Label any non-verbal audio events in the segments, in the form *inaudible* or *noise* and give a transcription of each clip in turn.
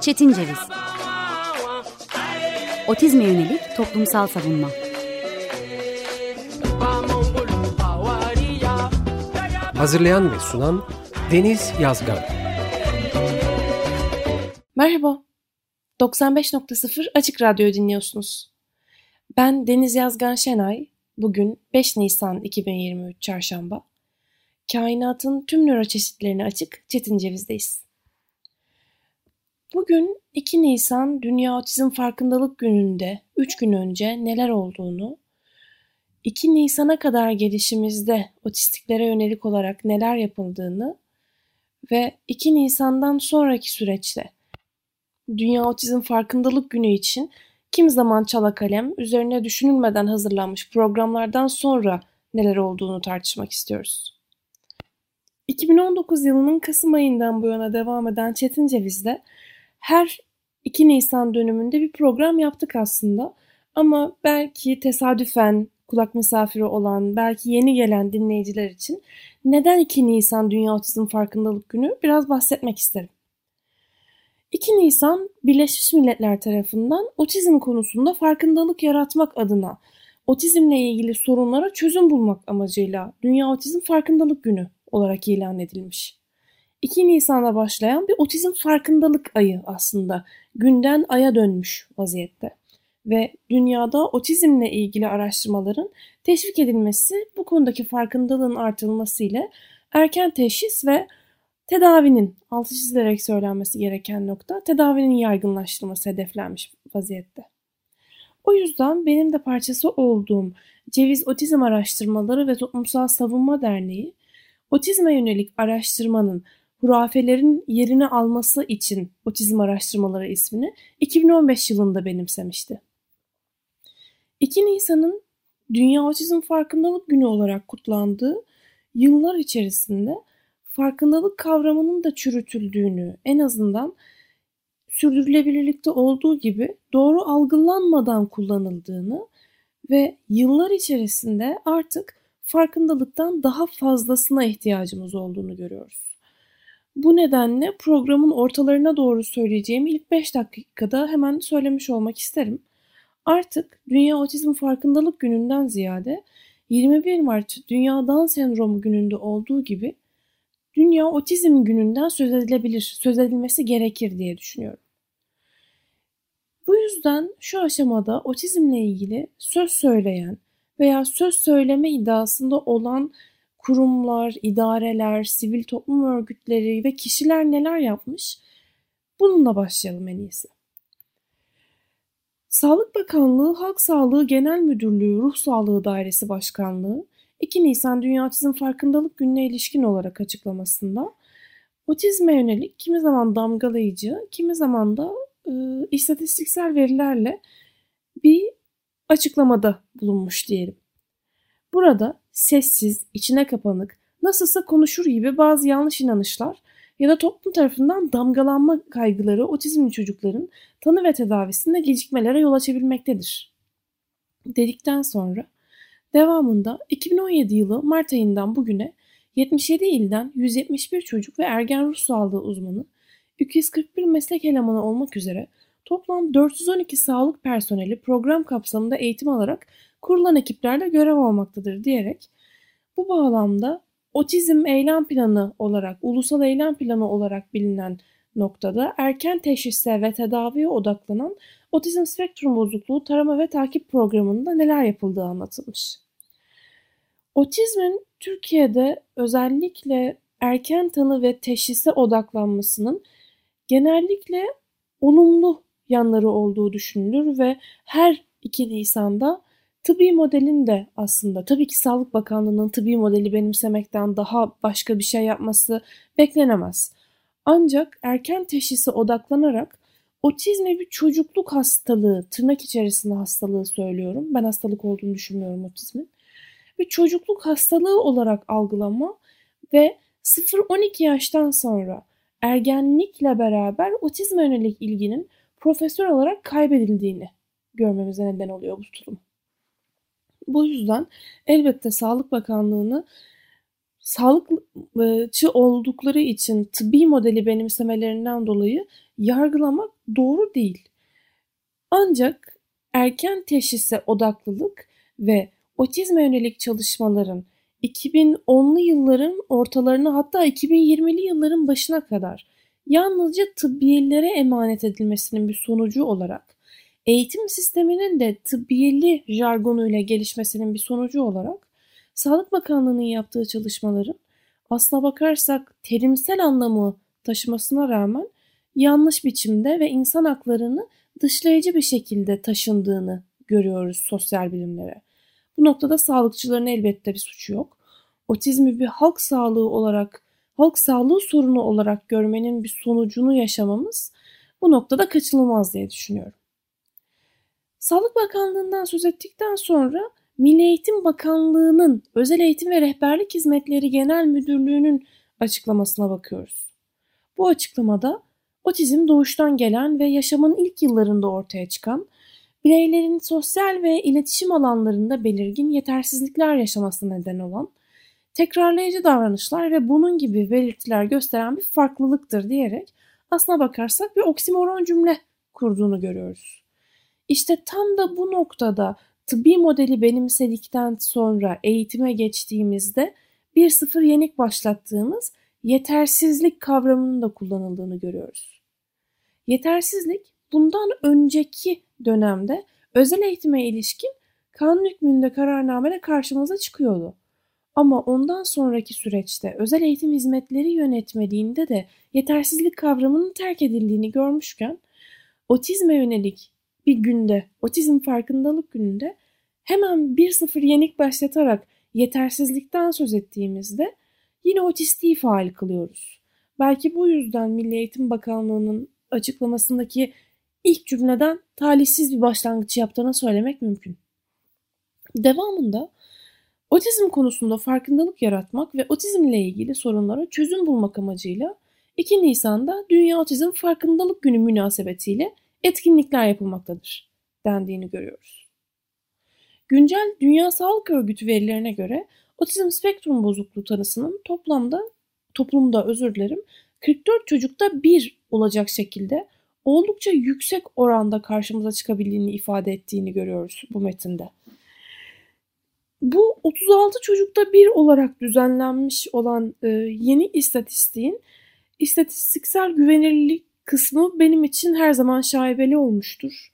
Çetin Ceviz. Otizme yönelik toplumsal savunma. Hazırlayan ve sunan Deniz Yazgan. Merhaba, 95.0 Açık Radyo dinliyorsunuz. Ben Deniz Yazgan Şenay, bugün 5 Nisan 2023 Çarşamba. Kainatın tüm nöro çeşitlerine açık Çetin Ceviz'deyiz. Bugün 2 Nisan Dünya Otizm Farkındalık Günü'nde 3 gün önce neler olduğunu, 2 Nisan'a kadar gelişimizde otistiklere yönelik olarak neler yapıldığını ve 2 Nisan'dan sonraki süreçte Dünya Otizm Farkındalık Günü için kim zaman çala kalem üzerine düşünülmeden hazırlanmış programlardan sonra neler olduğunu tartışmak istiyoruz. 2019 yılının Kasım ayından bu yana devam eden Çetin Ceviz'de her 2 Nisan dönümünde bir program yaptık aslında. Ama belki tesadüfen kulak misafiri olan, belki yeni gelen dinleyiciler için neden 2 Nisan Dünya Otizm Farkındalık Günü biraz bahsetmek isterim. 2 Nisan Birleşmiş Milletler tarafından otizm konusunda farkındalık yaratmak adına otizmle ilgili sorunlara çözüm bulmak amacıyla Dünya Otizm Farkındalık Günü olarak ilan edilmiş. 2 Nisan'da başlayan bir otizm farkındalık ayı aslında günden aya dönmüş vaziyette. Ve dünyada otizmle ilgili araştırmaların teşvik edilmesi bu konudaki farkındalığın artırılması ile erken teşhis ve tedavinin altı çizilerek söylenmesi gereken nokta tedavinin yaygınlaştırılması hedeflenmiş vaziyette. O yüzden benim de parçası olduğum Ceviz Otizm Araştırmaları ve Toplumsal Savunma Derneği otizme yönelik araştırmanın hurafelerin yerini alması için otizm araştırmaları ismini 2015 yılında benimsemişti. 2 Nisan'ın Dünya Otizm Farkındalık Günü olarak kutlandığı yıllar içerisinde farkındalık kavramının da çürütüldüğünü, en azından sürdürülebilirlikte olduğu gibi doğru algılanmadan kullanıldığını ve yıllar içerisinde artık farkındalıktan daha fazlasına ihtiyacımız olduğunu görüyoruz. Bu nedenle programın ortalarına doğru söyleyeceğim ilk 5 dakikada hemen söylemiş olmak isterim. Artık Dünya Otizm Farkındalık Günü'nden ziyade 21 Mart Dünya Down Sendromu Günü'nde olduğu gibi Dünya Otizm Günü'nden söz edilebilir, söz edilmesi gerekir diye düşünüyorum. Bu yüzden şu aşamada otizmle ilgili söz söyleyen veya söz söyleme iddiasında olan kurumlar, idareler, sivil toplum örgütleri ve kişiler neler yapmış? Bununla başlayalım en iyisi. Sağlık Bakanlığı Halk Sağlığı Genel Müdürlüğü Ruh Sağlığı Dairesi Başkanlığı 2 Nisan Dünya Otizm Farkındalık Günü'ne ilişkin olarak açıklamasında otizme yönelik kimi zaman damgalayıcı, kimi zaman da e, istatistiksel verilerle bir açıklamada bulunmuş diyelim. Burada sessiz, içine kapanık, nasılsa konuşur gibi bazı yanlış inanışlar ya da toplum tarafından damgalanma kaygıları otizmli çocukların tanı ve tedavisinde gecikmelere yol açabilmektedir. Dedikten sonra devamında 2017 yılı Mart ayından bugüne 77 ilden 171 çocuk ve ergen ruh sağlığı uzmanı, 241 meslek elemanı olmak üzere toplam 412 sağlık personeli program kapsamında eğitim alarak kurulan ekiplerde görev almaktadır diyerek bu bağlamda otizm eylem planı olarak, ulusal eylem planı olarak bilinen noktada erken teşhise ve tedaviye odaklanan otizm spektrum bozukluğu tarama ve takip programında neler yapıldığı anlatılmış. Otizmin Türkiye'de özellikle erken tanı ve teşhise odaklanmasının genellikle olumlu yanları olduğu düşünülür ve her 2 Nisan'da tıbbi modelin de aslında tabii ki Sağlık Bakanlığı'nın tıbbi modeli benimsemekten daha başka bir şey yapması beklenemez. Ancak erken teşhise odaklanarak otizme bir çocukluk hastalığı, tırnak içerisinde hastalığı söylüyorum. Ben hastalık olduğunu düşünmüyorum otizmin. Bir çocukluk hastalığı olarak algılama ve 0-12 yaştan sonra ergenlikle beraber otizme yönelik ilginin profesör olarak kaybedildiğini görmemize neden oluyor bu tutum. Bu yüzden elbette Sağlık Bakanlığı'nı sağlıkçı oldukları için tıbbi modeli benimsemelerinden dolayı yargılamak doğru değil. Ancak erken teşhise odaklılık ve otizme yönelik çalışmaların 2010'lu yılların ortalarına hatta 2020'li yılların başına kadar yalnızca tıbbiyelilere emanet edilmesinin bir sonucu olarak eğitim sisteminin de tıbbiyeli jargonuyla gelişmesinin bir sonucu olarak Sağlık Bakanlığı'nın yaptığı çalışmaların aslına bakarsak terimsel anlamı taşımasına rağmen yanlış biçimde ve insan haklarını dışlayıcı bir şekilde taşındığını görüyoruz sosyal bilimlere. Bu noktada sağlıkçıların elbette bir suçu yok. Otizmi bir halk sağlığı olarak, halk sağlığı sorunu olarak görmenin bir sonucunu yaşamamız bu noktada kaçınılmaz diye düşünüyorum. Sağlık Bakanlığı'ndan söz ettikten sonra Milli Eğitim Bakanlığı'nın Özel Eğitim ve Rehberlik Hizmetleri Genel Müdürlüğü'nün açıklamasına bakıyoruz. Bu açıklamada otizm doğuştan gelen ve yaşamın ilk yıllarında ortaya çıkan, bireylerin sosyal ve iletişim alanlarında belirgin yetersizlikler yaşamasına neden olan, tekrarlayıcı davranışlar ve bunun gibi belirtiler gösteren bir farklılıktır diyerek aslına bakarsak bir oksimoron cümle kurduğunu görüyoruz. İşte tam da bu noktada tıbbi modeli benimsedikten sonra eğitime geçtiğimizde bir sıfır yenik başlattığımız yetersizlik kavramının da kullanıldığını görüyoruz. Yetersizlik bundan önceki dönemde özel eğitime ilişkin kanun hükmünde kararnamede karşımıza çıkıyordu. Ama ondan sonraki süreçte özel eğitim hizmetleri yönetmeliğinde de yetersizlik kavramının terk edildiğini görmüşken otizme yönelik bir günde, otizm farkındalık gününde hemen bir sıfır yenik başlatarak yetersizlikten söz ettiğimizde yine otistiği faal kılıyoruz. Belki bu yüzden Milli Eğitim Bakanlığı'nın açıklamasındaki ilk cümleden talihsiz bir başlangıç yaptığını söylemek mümkün. Devamında otizm konusunda farkındalık yaratmak ve otizmle ilgili sorunlara çözüm bulmak amacıyla 2 Nisan'da Dünya Otizm Farkındalık Günü münasebetiyle etkinlikler yapılmaktadır dendiğini görüyoruz. Güncel Dünya Sağlık Örgütü verilerine göre otizm spektrum bozukluğu tanısının toplamda toplumda özür dilerim 44 çocukta bir olacak şekilde oldukça yüksek oranda karşımıza çıkabildiğini ifade ettiğini görüyoruz bu metinde. Bu 36 çocukta bir olarak düzenlenmiş olan e, yeni istatistiğin istatistiksel güvenilirlik kısmı benim için her zaman şaibeli olmuştur.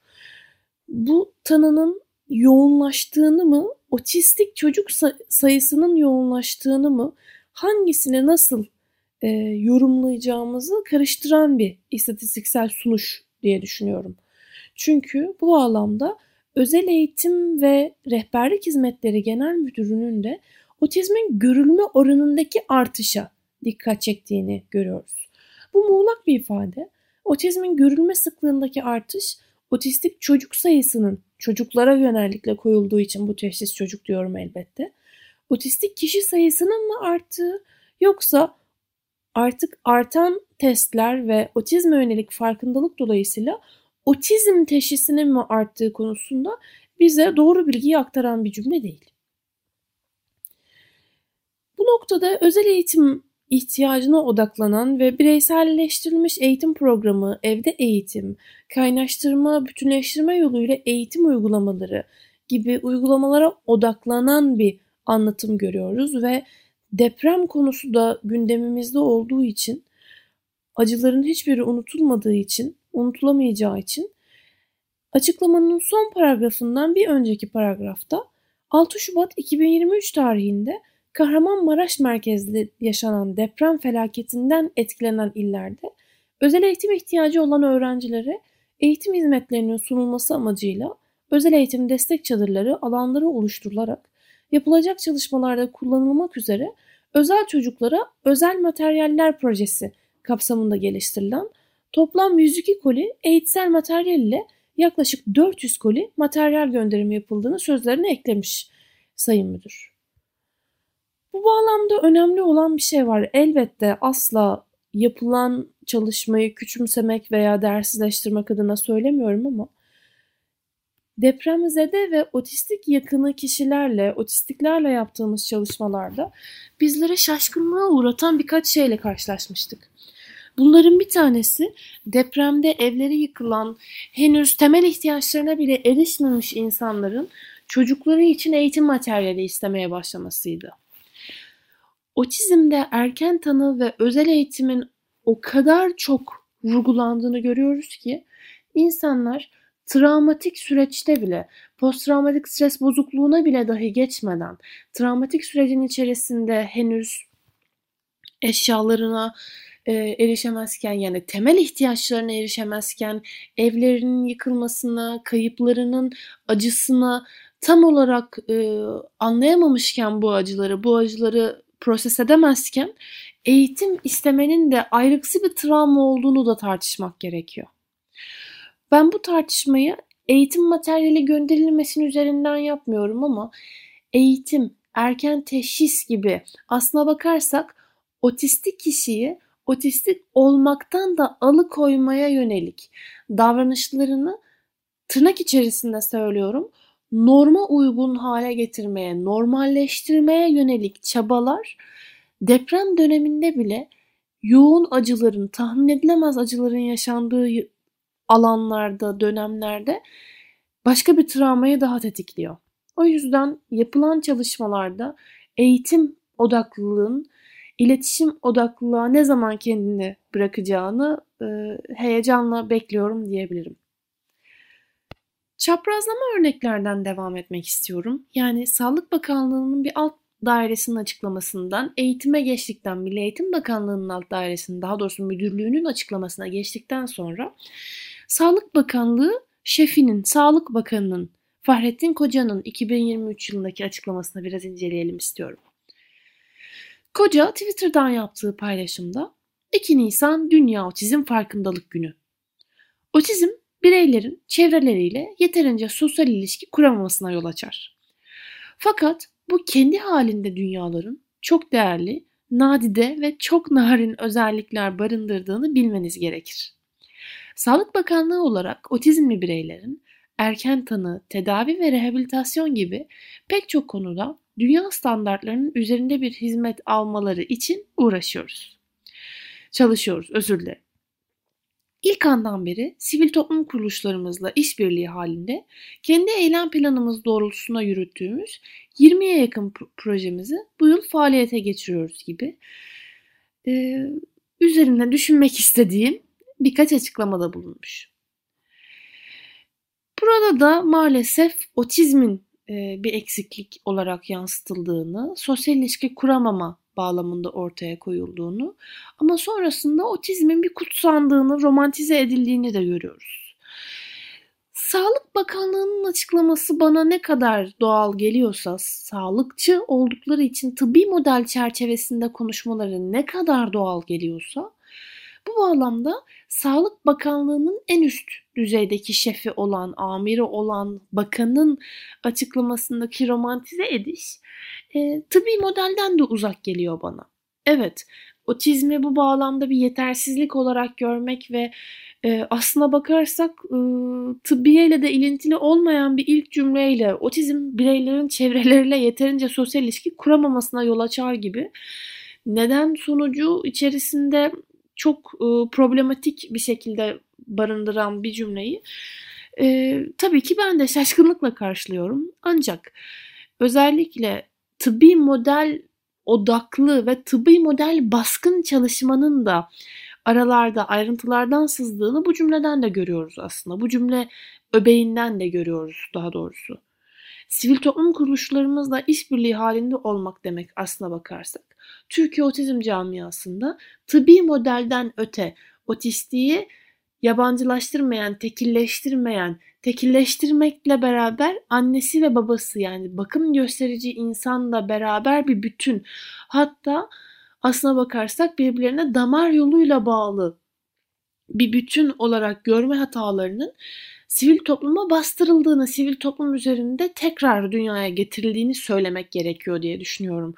Bu tanının yoğunlaştığını mı, otistik çocuk sayısının yoğunlaştığını mı, hangisini nasıl e, yorumlayacağımızı karıştıran bir istatistiksel sunuş diye düşünüyorum. Çünkü bu bağlamda Özel Eğitim ve Rehberlik Hizmetleri Genel Müdürü'nün de otizmin görülme oranındaki artışa dikkat çektiğini görüyoruz. Bu muğlak bir ifade. Otizmin görülme sıklığındaki artış otistik çocuk sayısının çocuklara yönelikle koyulduğu için bu teşhis çocuk diyorum elbette. Otistik kişi sayısının mı arttığı yoksa artık artan testler ve otizme yönelik farkındalık dolayısıyla otizm teşhisinin mi arttığı konusunda bize doğru bilgiyi aktaran bir cümle değil. Bu noktada özel eğitim ihtiyacına odaklanan ve bireyselleştirilmiş eğitim programı, evde eğitim, kaynaştırma, bütünleştirme yoluyla eğitim uygulamaları gibi uygulamalara odaklanan bir anlatım görüyoruz ve deprem konusu da gündemimizde olduğu için acıların hiçbiri unutulmadığı için, unutulamayacağı için açıklamanın son paragrafından bir önceki paragrafta 6 Şubat 2023 tarihinde Kahramanmaraş merkezli yaşanan deprem felaketinden etkilenen illerde özel eğitim ihtiyacı olan öğrencilere eğitim hizmetlerinin sunulması amacıyla özel eğitim destek çadırları alanları oluşturularak yapılacak çalışmalarda kullanılmak üzere özel çocuklara özel materyaller projesi kapsamında geliştirilen toplam 102 koli eğitsel materyal ile yaklaşık 400 koli materyal gönderimi yapıldığını sözlerine eklemiş Sayın Müdür. Bu bağlamda önemli olan bir şey var. Elbette asla yapılan çalışmayı küçümsemek veya değersizleştirmek adına söylemiyorum ama depremzede ve otistik yakını kişilerle, otistiklerle yaptığımız çalışmalarda bizlere şaşkınlığa uğratan birkaç şeyle karşılaşmıştık. Bunların bir tanesi depremde evleri yıkılan, henüz temel ihtiyaçlarına bile erişmemiş insanların çocukları için eğitim materyali istemeye başlamasıydı. Otizmde erken tanı ve özel eğitimin o kadar çok vurgulandığını görüyoruz ki insanlar travmatik süreçte bile, posttraumatik stres bozukluğuna bile dahi geçmeden, travmatik sürecin içerisinde henüz eşyalarına e, erişemezken yani temel ihtiyaçlarına erişemezken evlerinin yıkılmasına, kayıplarının acısına tam olarak e, anlayamamışken bu acıları, bu acıları proses edemezken eğitim istemenin de ayrıksı bir travma olduğunu da tartışmak gerekiyor. Ben bu tartışmayı eğitim materyali gönderilmesinin üzerinden yapmıyorum ama eğitim, erken teşhis gibi aslına bakarsak otistik kişiyi otistik olmaktan da alıkoymaya yönelik davranışlarını tırnak içerisinde söylüyorum norma uygun hale getirmeye, normalleştirmeye yönelik çabalar deprem döneminde bile yoğun acıların, tahmin edilemez acıların yaşandığı alanlarda, dönemlerde başka bir travmayı daha tetikliyor. O yüzden yapılan çalışmalarda eğitim odaklılığın iletişim odaklılığa ne zaman kendini bırakacağını e, heyecanla bekliyorum diyebilirim. Çaprazlama örneklerden devam etmek istiyorum. Yani Sağlık Bakanlığı'nın bir alt dairesinin açıklamasından eğitime geçtikten Milli Eğitim Bakanlığı'nın alt dairesinin daha doğrusu müdürlüğünün açıklamasına geçtikten sonra Sağlık Bakanlığı şefinin, Sağlık Bakanı'nın Fahrettin Koca'nın 2023 yılındaki açıklamasını biraz inceleyelim istiyorum. Koca Twitter'dan yaptığı paylaşımda 2 Nisan Dünya Otizm Farkındalık Günü. Otizm bireylerin çevreleriyle yeterince sosyal ilişki kuramamasına yol açar. Fakat bu kendi halinde dünyaların çok değerli, nadide ve çok narin özellikler barındırdığını bilmeniz gerekir. Sağlık Bakanlığı olarak otizmli bireylerin erken tanı, tedavi ve rehabilitasyon gibi pek çok konuda dünya standartlarının üzerinde bir hizmet almaları için uğraşıyoruz. Çalışıyoruz, özür dilerim. İlk andan beri sivil toplum kuruluşlarımızla işbirliği halinde kendi eylem planımız doğrultusuna yürüttüğümüz 20'ye yakın projemizi bu yıl faaliyete geçiriyoruz gibi. Ee, üzerinde düşünmek istediğim birkaç açıklamada bulunmuş. Burada da maalesef otizmin bir eksiklik olarak yansıtıldığını, sosyal ilişki kuramama bağlamında ortaya koyulduğunu ama sonrasında otizmin bir kutsandığını, romantize edildiğini de görüyoruz. Sağlık Bakanlığı'nın açıklaması bana ne kadar doğal geliyorsa, sağlıkçı oldukları için tıbbi model çerçevesinde konuşmaları ne kadar doğal geliyorsa, bu bağlamda Sağlık Bakanlığı'nın en üst düzeydeki şefi olan, amiri olan bakanın açıklamasındaki romantize ediş e, tıbbi modelden de uzak geliyor bana. Evet, otizmi bu bağlamda bir yetersizlik olarak görmek ve e, aslına bakarsak e, tıbbiyeyle de ilintili olmayan bir ilk cümleyle otizm bireylerin çevreleriyle yeterince sosyal ilişki kuramamasına yol açar gibi neden sonucu içerisinde çok e, problematik bir şekilde barındıran bir cümleyi e, tabii ki ben de şaşkınlıkla karşılıyorum. Ancak özellikle tıbbi model odaklı ve tıbbi model baskın çalışmanın da aralarda ayrıntılardan sızdığını bu cümleden de görüyoruz aslında. Bu cümle öbeğinden de görüyoruz daha doğrusu. Sivil toplum kuruluşlarımızla işbirliği halinde olmak demek aslına bakarsak. Türkiye Otizm Camiası'nda tıbbi modelden öte otistiği yabancılaştırmayan, tekilleştirmeyen, tekilleştirmekle beraber annesi ve babası yani bakım gösterici insanla beraber bir bütün. Hatta aslına bakarsak birbirlerine damar yoluyla bağlı bir bütün olarak görme hatalarının sivil topluma bastırıldığını, sivil toplum üzerinde tekrar dünyaya getirildiğini söylemek gerekiyor diye düşünüyorum.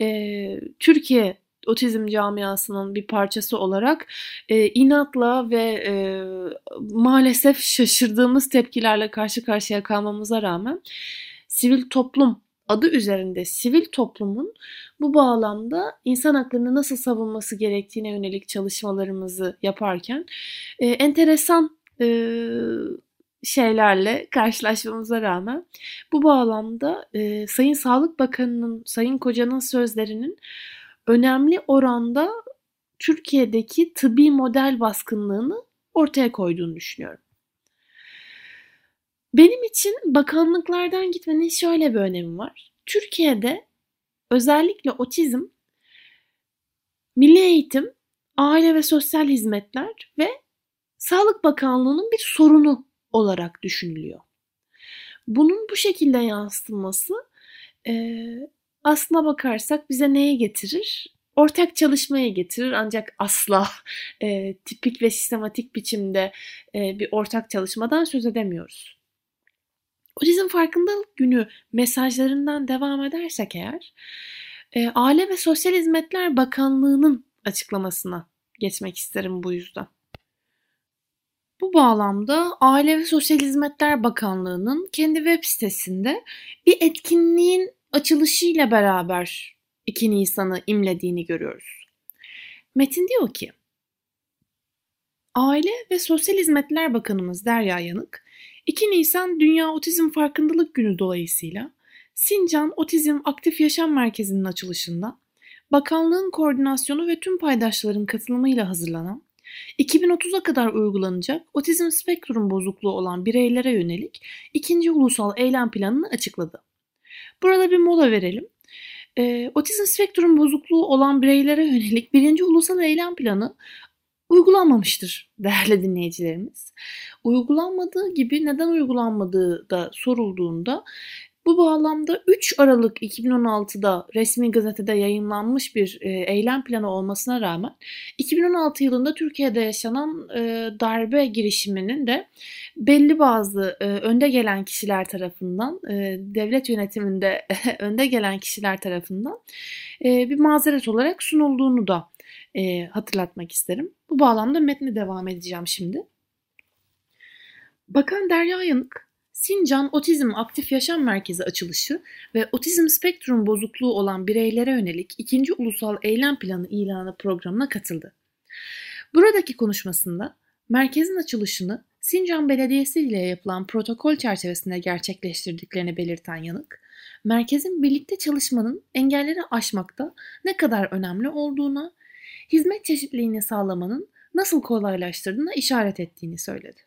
Ee, Türkiye otizm camiasının bir parçası olarak e, inatla ve e, maalesef şaşırdığımız tepkilerle karşı karşıya kalmamıza rağmen sivil toplum adı üzerinde sivil toplumun bu bağlamda insan haklarını nasıl savunması gerektiğine yönelik çalışmalarımızı yaparken e, enteresan e, şeylerle karşılaşmamıza rağmen bu bağlamda e, Sayın Sağlık Bakanı'nın, Sayın Koca'nın sözlerinin önemli oranda Türkiye'deki tıbbi model baskınlığını ortaya koyduğunu düşünüyorum. Benim için bakanlıklardan gitmenin şöyle bir önemi var. Türkiye'de özellikle otizm, milli eğitim, aile ve sosyal hizmetler ve Sağlık Bakanlığı'nın bir sorunu olarak düşünülüyor. Bunun bu şekilde yansıtılması e, aslına bakarsak bize neye getirir? Ortak çalışmaya getirir ancak asla e, tipik ve sistematik biçimde e, bir ortak çalışmadan söz edemiyoruz. Otizm Farkındalık Günü mesajlarından devam edersek eğer, e, Aile ve Sosyal Hizmetler Bakanlığı'nın açıklamasına geçmek isterim bu yüzden. Bu bağlamda Aile ve Sosyal Hizmetler Bakanlığı'nın kendi web sitesinde bir etkinliğin açılışıyla beraber 2 Nisan'ı imlediğini görüyoruz. Metin diyor ki, Aile ve Sosyal Hizmetler Bakanımız Derya Yanık, 2 Nisan Dünya Otizm Farkındalık Günü dolayısıyla Sincan Otizm Aktif Yaşam Merkezi'nin açılışında bakanlığın koordinasyonu ve tüm paydaşların katılımıyla hazırlanan 2030'a kadar uygulanacak otizm spektrum bozukluğu olan bireylere yönelik ikinci ulusal eylem planını açıkladı. Burada bir mola verelim. Ee, otizm spektrum bozukluğu olan bireylere yönelik birinci ulusal eylem planı uygulanmamıştır değerli dinleyicilerimiz. Uygulanmadığı gibi neden uygulanmadığı da sorulduğunda bu bağlamda 3 Aralık 2016'da resmi gazetede yayınlanmış bir e, eylem planı olmasına rağmen 2016 yılında Türkiye'de yaşanan e, darbe girişiminin de belli bazı e, önde gelen kişiler tarafından, devlet yönetiminde *laughs* önde gelen kişiler tarafından bir mazeret olarak sunulduğunu da hatırlatmak isterim. Bu bağlamda metni devam edeceğim şimdi. Bakan Derya Yanık Sincan Otizm Aktif Yaşam Merkezi açılışı ve otizm spektrum bozukluğu olan bireylere yönelik ikinci ulusal eylem planı ilanı programına katıldı. Buradaki konuşmasında merkezin açılışını Sincan Belediyesi ile yapılan protokol çerçevesinde gerçekleştirdiklerini belirten Yanık, merkezin birlikte çalışmanın engelleri aşmakta ne kadar önemli olduğuna, hizmet çeşitliliğini sağlamanın nasıl kolaylaştırdığına işaret ettiğini söyledi.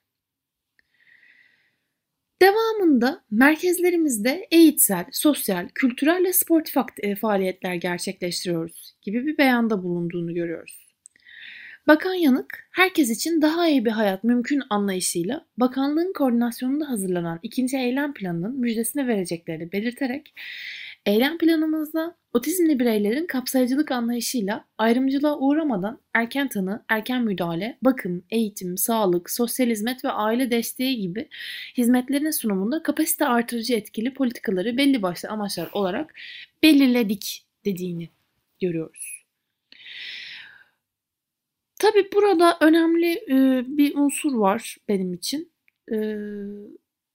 Devamında merkezlerimizde eğitsel, sosyal, kültürel ve sportif e, faaliyetler gerçekleştiriyoruz gibi bir beyanda bulunduğunu görüyoruz. Bakan Yanık, herkes için daha iyi bir hayat mümkün anlayışıyla bakanlığın koordinasyonunda hazırlanan ikinci eylem planının müjdesini vereceklerini belirterek Eylem planımızda otizmli bireylerin kapsayıcılık anlayışıyla ayrımcılığa uğramadan erken tanı, erken müdahale, bakım, eğitim, sağlık, sosyal hizmet ve aile desteği gibi hizmetlerin sunumunda kapasite artırıcı etkili politikaları belli başlı amaçlar olarak belirledik dediğini görüyoruz. Tabi burada önemli bir unsur var benim için.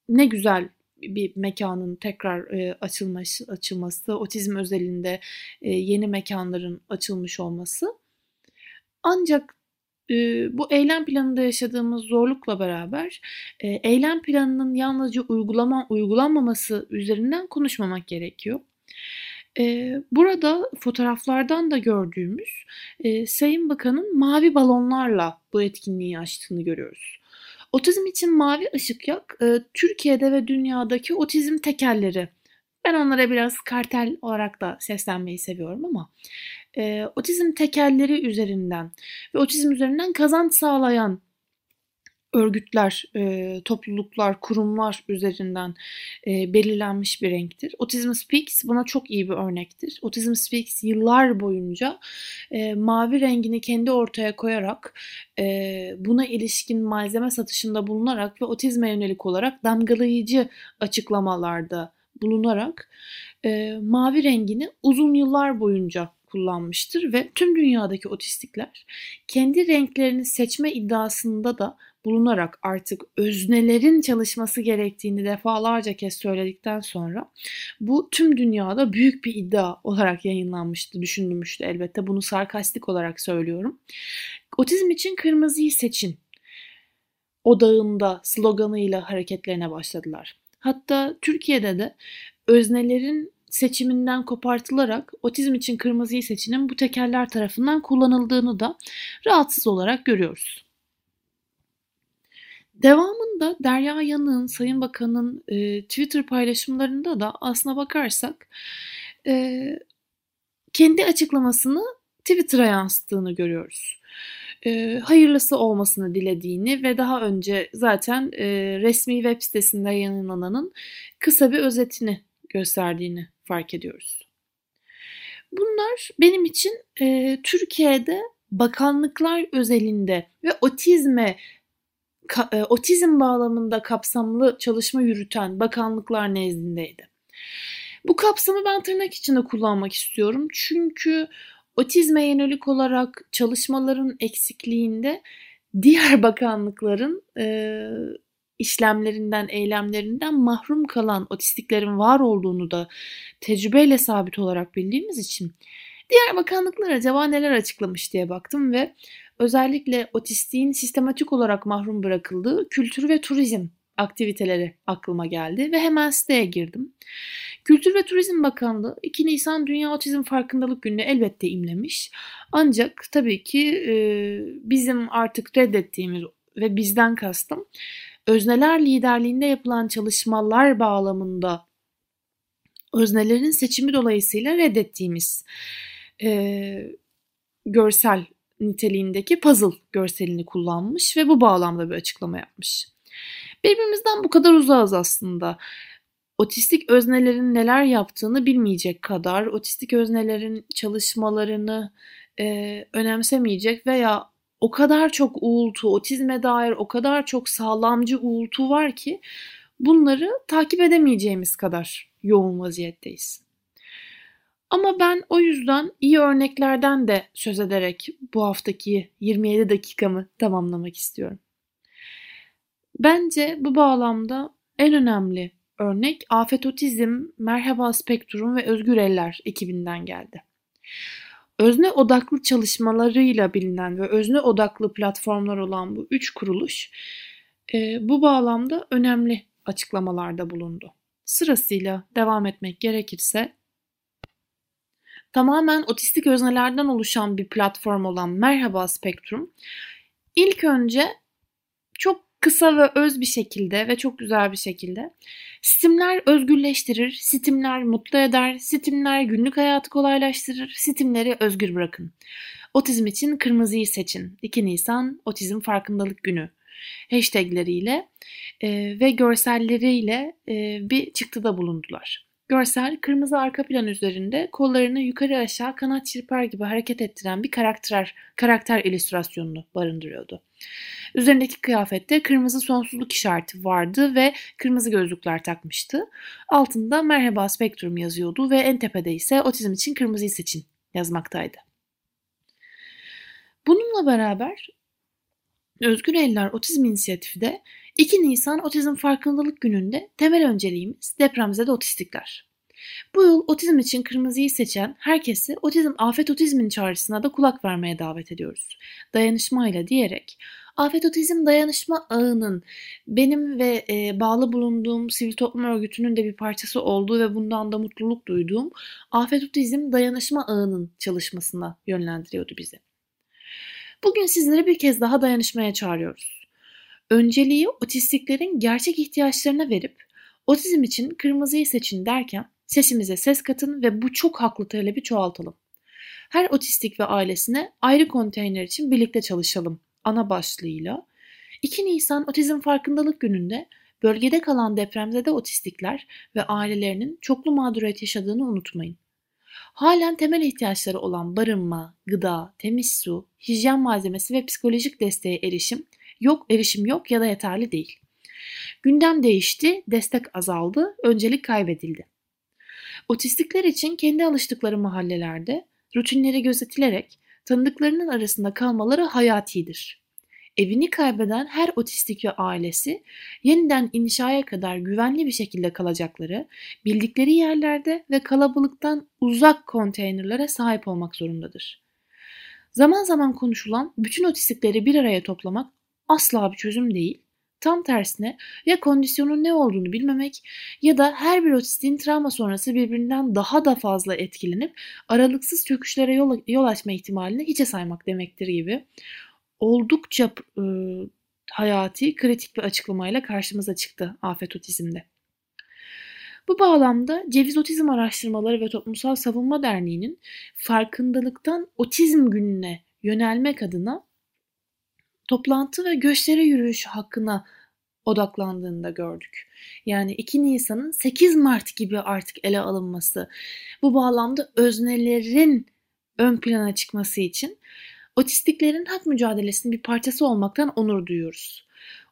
Ne güzel bir mekanın tekrar e, açılması, açılması, otizm özelinde e, yeni mekanların açılmış olması. Ancak e, bu eylem planında yaşadığımız zorlukla beraber e, eylem planının yalnızca uygulama uygulanmaması üzerinden konuşmamak gerekiyor. E, burada fotoğraflardan da gördüğümüz e, Sayın Bakan'ın mavi balonlarla bu etkinliği açtığını görüyoruz. Otizm için mavi ışık yak e, Türkiye'de ve dünyadaki otizm tekelleri. Ben onlara biraz kartel olarak da seslenmeyi seviyorum ama e, otizm tekelleri üzerinden ve otizm üzerinden kazanç sağlayan örgütler, e, topluluklar, kurumlar üzerinden e, belirlenmiş bir renktir. Autism Speaks buna çok iyi bir örnektir. Autism Speaks yıllar boyunca e, mavi rengini kendi ortaya koyarak e, buna ilişkin malzeme satışında bulunarak ve otizme yönelik olarak damgalayıcı açıklamalarda bulunarak e, mavi rengini uzun yıllar boyunca kullanmıştır ve tüm dünyadaki otistikler kendi renklerini seçme iddiasında da bulunarak artık öznelerin çalışması gerektiğini defalarca kez söyledikten sonra bu tüm dünyada büyük bir iddia olarak yayınlanmıştı, düşünülmüştü elbette. Bunu sarkastik olarak söylüyorum. Otizm için kırmızıyı seçin odağında sloganıyla hareketlerine başladılar. Hatta Türkiye'de de öznelerin seçiminden kopartılarak otizm için kırmızıyı seçinin bu tekerler tarafından kullanıldığını da rahatsız olarak görüyoruz. Devamında Derya Yanık'ın, Sayın Bakan'ın e, Twitter paylaşımlarında da aslına bakarsak e, kendi açıklamasını Twitter'a yansıttığını görüyoruz. E, hayırlısı olmasını dilediğini ve daha önce zaten e, resmi web sitesinde yayınlananın kısa bir özetini gösterdiğini fark ediyoruz. Bunlar benim için e, Türkiye'de bakanlıklar özelinde ve otizme ka, e, otizm bağlamında kapsamlı çalışma yürüten bakanlıklar nezdindeydi. Bu kapsamı ben tırnak içinde kullanmak istiyorum. Çünkü otizme yönelik olarak çalışmaların eksikliğinde diğer *laughs* bakanlıkların e, işlemlerinden, eylemlerinden mahrum kalan otistiklerin var olduğunu da tecrübeyle sabit olarak bildiğimiz için diğer bakanlıklar acaba neler açıklamış diye baktım ve özellikle otistiğin sistematik olarak mahrum bırakıldığı kültür ve turizm aktiviteleri aklıma geldi ve hemen siteye girdim. Kültür ve Turizm Bakanlığı 2 Nisan Dünya Otizm Farkındalık Günü'nü elbette imlemiş. Ancak tabii ki e, bizim artık reddettiğimiz ve bizden kastım özneler liderliğinde yapılan çalışmalar bağlamında öznelerin seçimi dolayısıyla reddettiğimiz e, görsel niteliğindeki puzzle görselini kullanmış ve bu bağlamda bir açıklama yapmış. Birbirimizden bu kadar uzağız aslında. Otistik öznelerin neler yaptığını bilmeyecek kadar, otistik öznelerin çalışmalarını e, önemsemeyecek veya o kadar çok uğultu, otizme dair o kadar çok sağlamcı uğultu var ki bunları takip edemeyeceğimiz kadar yoğun vaziyetteyiz. Ama ben o yüzden iyi örneklerden de söz ederek bu haftaki 27 dakikamı tamamlamak istiyorum. Bence bu bağlamda en önemli örnek Afet Otizm, Merhaba Spektrum ve Özgür Eller ekibinden geldi. Özne odaklı çalışmalarıyla bilinen ve özne odaklı platformlar olan bu üç kuruluş e, bu bağlamda önemli açıklamalarda bulundu. Sırasıyla devam etmek gerekirse tamamen otistik öznelerden oluşan bir platform olan Merhaba Spektrum ilk önce çok kısa ve öz bir şekilde ve çok güzel bir şekilde Stimler özgürleştirir, stimler mutlu eder, stimler günlük hayatı kolaylaştırır, stimleri özgür bırakın. Otizm için kırmızıyı seçin. 2 Nisan Otizm Farkındalık Günü hashtagleriyle e, ve görselleriyle e, bir çıktıda bulundular. Görsel kırmızı arka plan üzerinde kollarını yukarı aşağı kanat çırpar gibi hareket ettiren bir karakter karakter illüstrasyonunu barındırıyordu. Üzerindeki kıyafette kırmızı sonsuzluk işareti vardı ve kırmızı gözlükler takmıştı. Altında merhaba spektrum yazıyordu ve en tepede ise otizm için kırmızıyı seçin yazmaktaydı. Bununla beraber Özgür Eller Otizm İnisiyatifi de 2 Nisan Otizm Farkındalık Günü'nde temel önceliğimiz depremzede otistikler. Bu yıl otizm için kırmızıyı seçen herkesi otizm afet otizmin çağrısına da kulak vermeye davet ediyoruz. Dayanışmayla diyerek Afet Otizm Dayanışma Ağı'nın benim ve e, bağlı bulunduğum sivil toplum örgütünün de bir parçası olduğu ve bundan da mutluluk duyduğum Afet Otizm Dayanışma Ağı'nın çalışmasına yönlendiriyordu bizi. Bugün sizleri bir kez daha dayanışmaya çağırıyoruz. Önceliği otistiklerin gerçek ihtiyaçlarına verip otizm için kırmızıyı seçin derken sesimize ses katın ve bu çok haklı talebi çoğaltalım. Her otistik ve ailesine ayrı konteyner için birlikte çalışalım ana başlığıyla 2 Nisan Otizm Farkındalık Günü'nde bölgede kalan depremzede otistikler ve ailelerinin çoklu mağduriyet yaşadığını unutmayın. Halen temel ihtiyaçları olan barınma, gıda, temiz su, hijyen malzemesi ve psikolojik desteğe erişim yok, erişim yok ya da yeterli değil. Gündem değişti, destek azaldı, öncelik kaybedildi. Otistikler için kendi alıştıkları mahallelerde rutinleri gözetilerek tanıdıklarının arasında kalmaları hayatidir. Evini kaybeden her otistik ve ailesi yeniden inşaya kadar güvenli bir şekilde kalacakları, bildikleri yerlerde ve kalabalıktan uzak konteynerlere sahip olmak zorundadır. Zaman zaman konuşulan bütün otistikleri bir araya toplamak asla bir çözüm değil. Tam tersine ya kondisyonun ne olduğunu bilmemek ya da her bir otistin travma sonrası birbirinden daha da fazla etkilenip aralıksız çöküşlere yol, yol açma ihtimalini hiçe saymak demektir gibi oldukça e, hayati kritik bir açıklamayla karşımıza çıktı Afet Otizm'de. Bu bağlamda Ceviz Otizm Araştırmaları ve Toplumsal Savunma Derneği'nin farkındalıktan otizm gününe yönelmek adına toplantı ve gösteri yürüyüşü hakkına odaklandığını da gördük. Yani 2 Nisan'ın 8 Mart gibi artık ele alınması, bu bağlamda öznelerin ön plana çıkması için otistiklerin hak mücadelesinin bir parçası olmaktan onur duyuyoruz.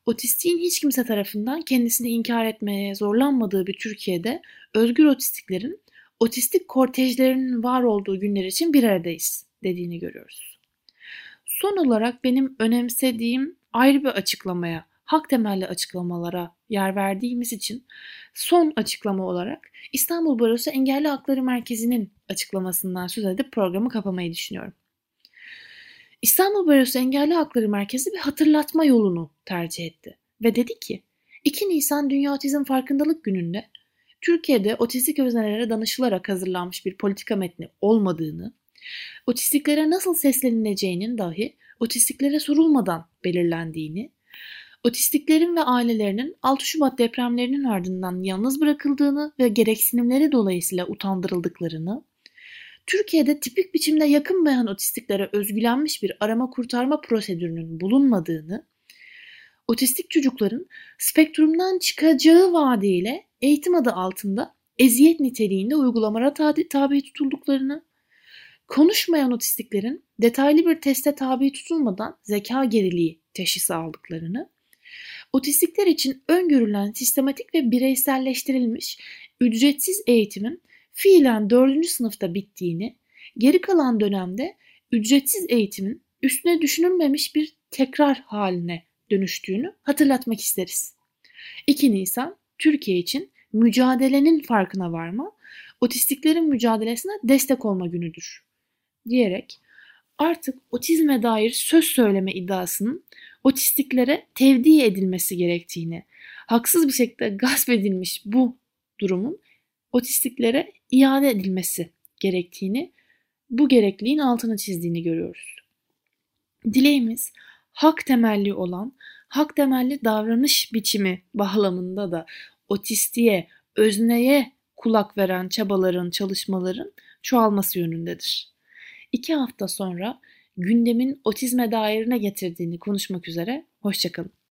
Otistiğin hiç kimse tarafından kendisini inkar etmeye zorlanmadığı bir Türkiye'de özgür otistiklerin otistik kortejlerinin var olduğu günler için bir aradayız dediğini görüyoruz. Son olarak benim önemsediğim ayrı bir açıklamaya, hak temelli açıklamalara yer verdiğimiz için son açıklama olarak İstanbul Barosu Engelli Hakları Merkezi'nin açıklamasından söz edip programı kapamayı düşünüyorum. İstanbul Barosu Engelli Hakları Merkezi bir hatırlatma yolunu tercih etti ve dedi ki 2 Nisan Dünya Otizm Farkındalık Günü'nde Türkiye'de otistik öznelere danışılarak hazırlanmış bir politika metni olmadığını, otistiklere nasıl seslenileceğinin dahi otistiklere sorulmadan belirlendiğini, otistiklerin ve ailelerinin 6 Şubat depremlerinin ardından yalnız bırakıldığını ve gereksinimleri dolayısıyla utandırıldıklarını, Türkiye'de tipik biçimde yakın beyan otistiklere özgülenmiş bir arama kurtarma prosedürünün bulunmadığını, otistik çocukların spektrumdan çıkacağı vaadiyle eğitim adı altında eziyet niteliğinde uygulamalara tabi tutulduklarını, konuşmayan otistiklerin detaylı bir teste tabi tutulmadan zeka geriliği teşhisi aldıklarını, otistikler için öngörülen sistematik ve bireyselleştirilmiş ücretsiz eğitimin fiilen 4. sınıfta bittiğini, geri kalan dönemde ücretsiz eğitimin üstüne düşünülmemiş bir tekrar haline dönüştüğünü hatırlatmak isteriz. 2 Nisan Türkiye için mücadelenin farkına varma, otistiklerin mücadelesine destek olma günüdür diyerek artık otizme dair söz söyleme iddiasının otistiklere tevdi edilmesi gerektiğini, haksız bir şekilde gasp edilmiş bu durumun otistiklere iade edilmesi gerektiğini, bu gerekliliğin altını çizdiğini görüyoruz. Dileğimiz hak temelli olan, hak temelli davranış biçimi bağlamında da otistiğe, özneye kulak veren çabaların, çalışmaların çoğalması yönündedir. İki hafta sonra gündemin otizme dair ne getirdiğini konuşmak üzere, hoşçakalın.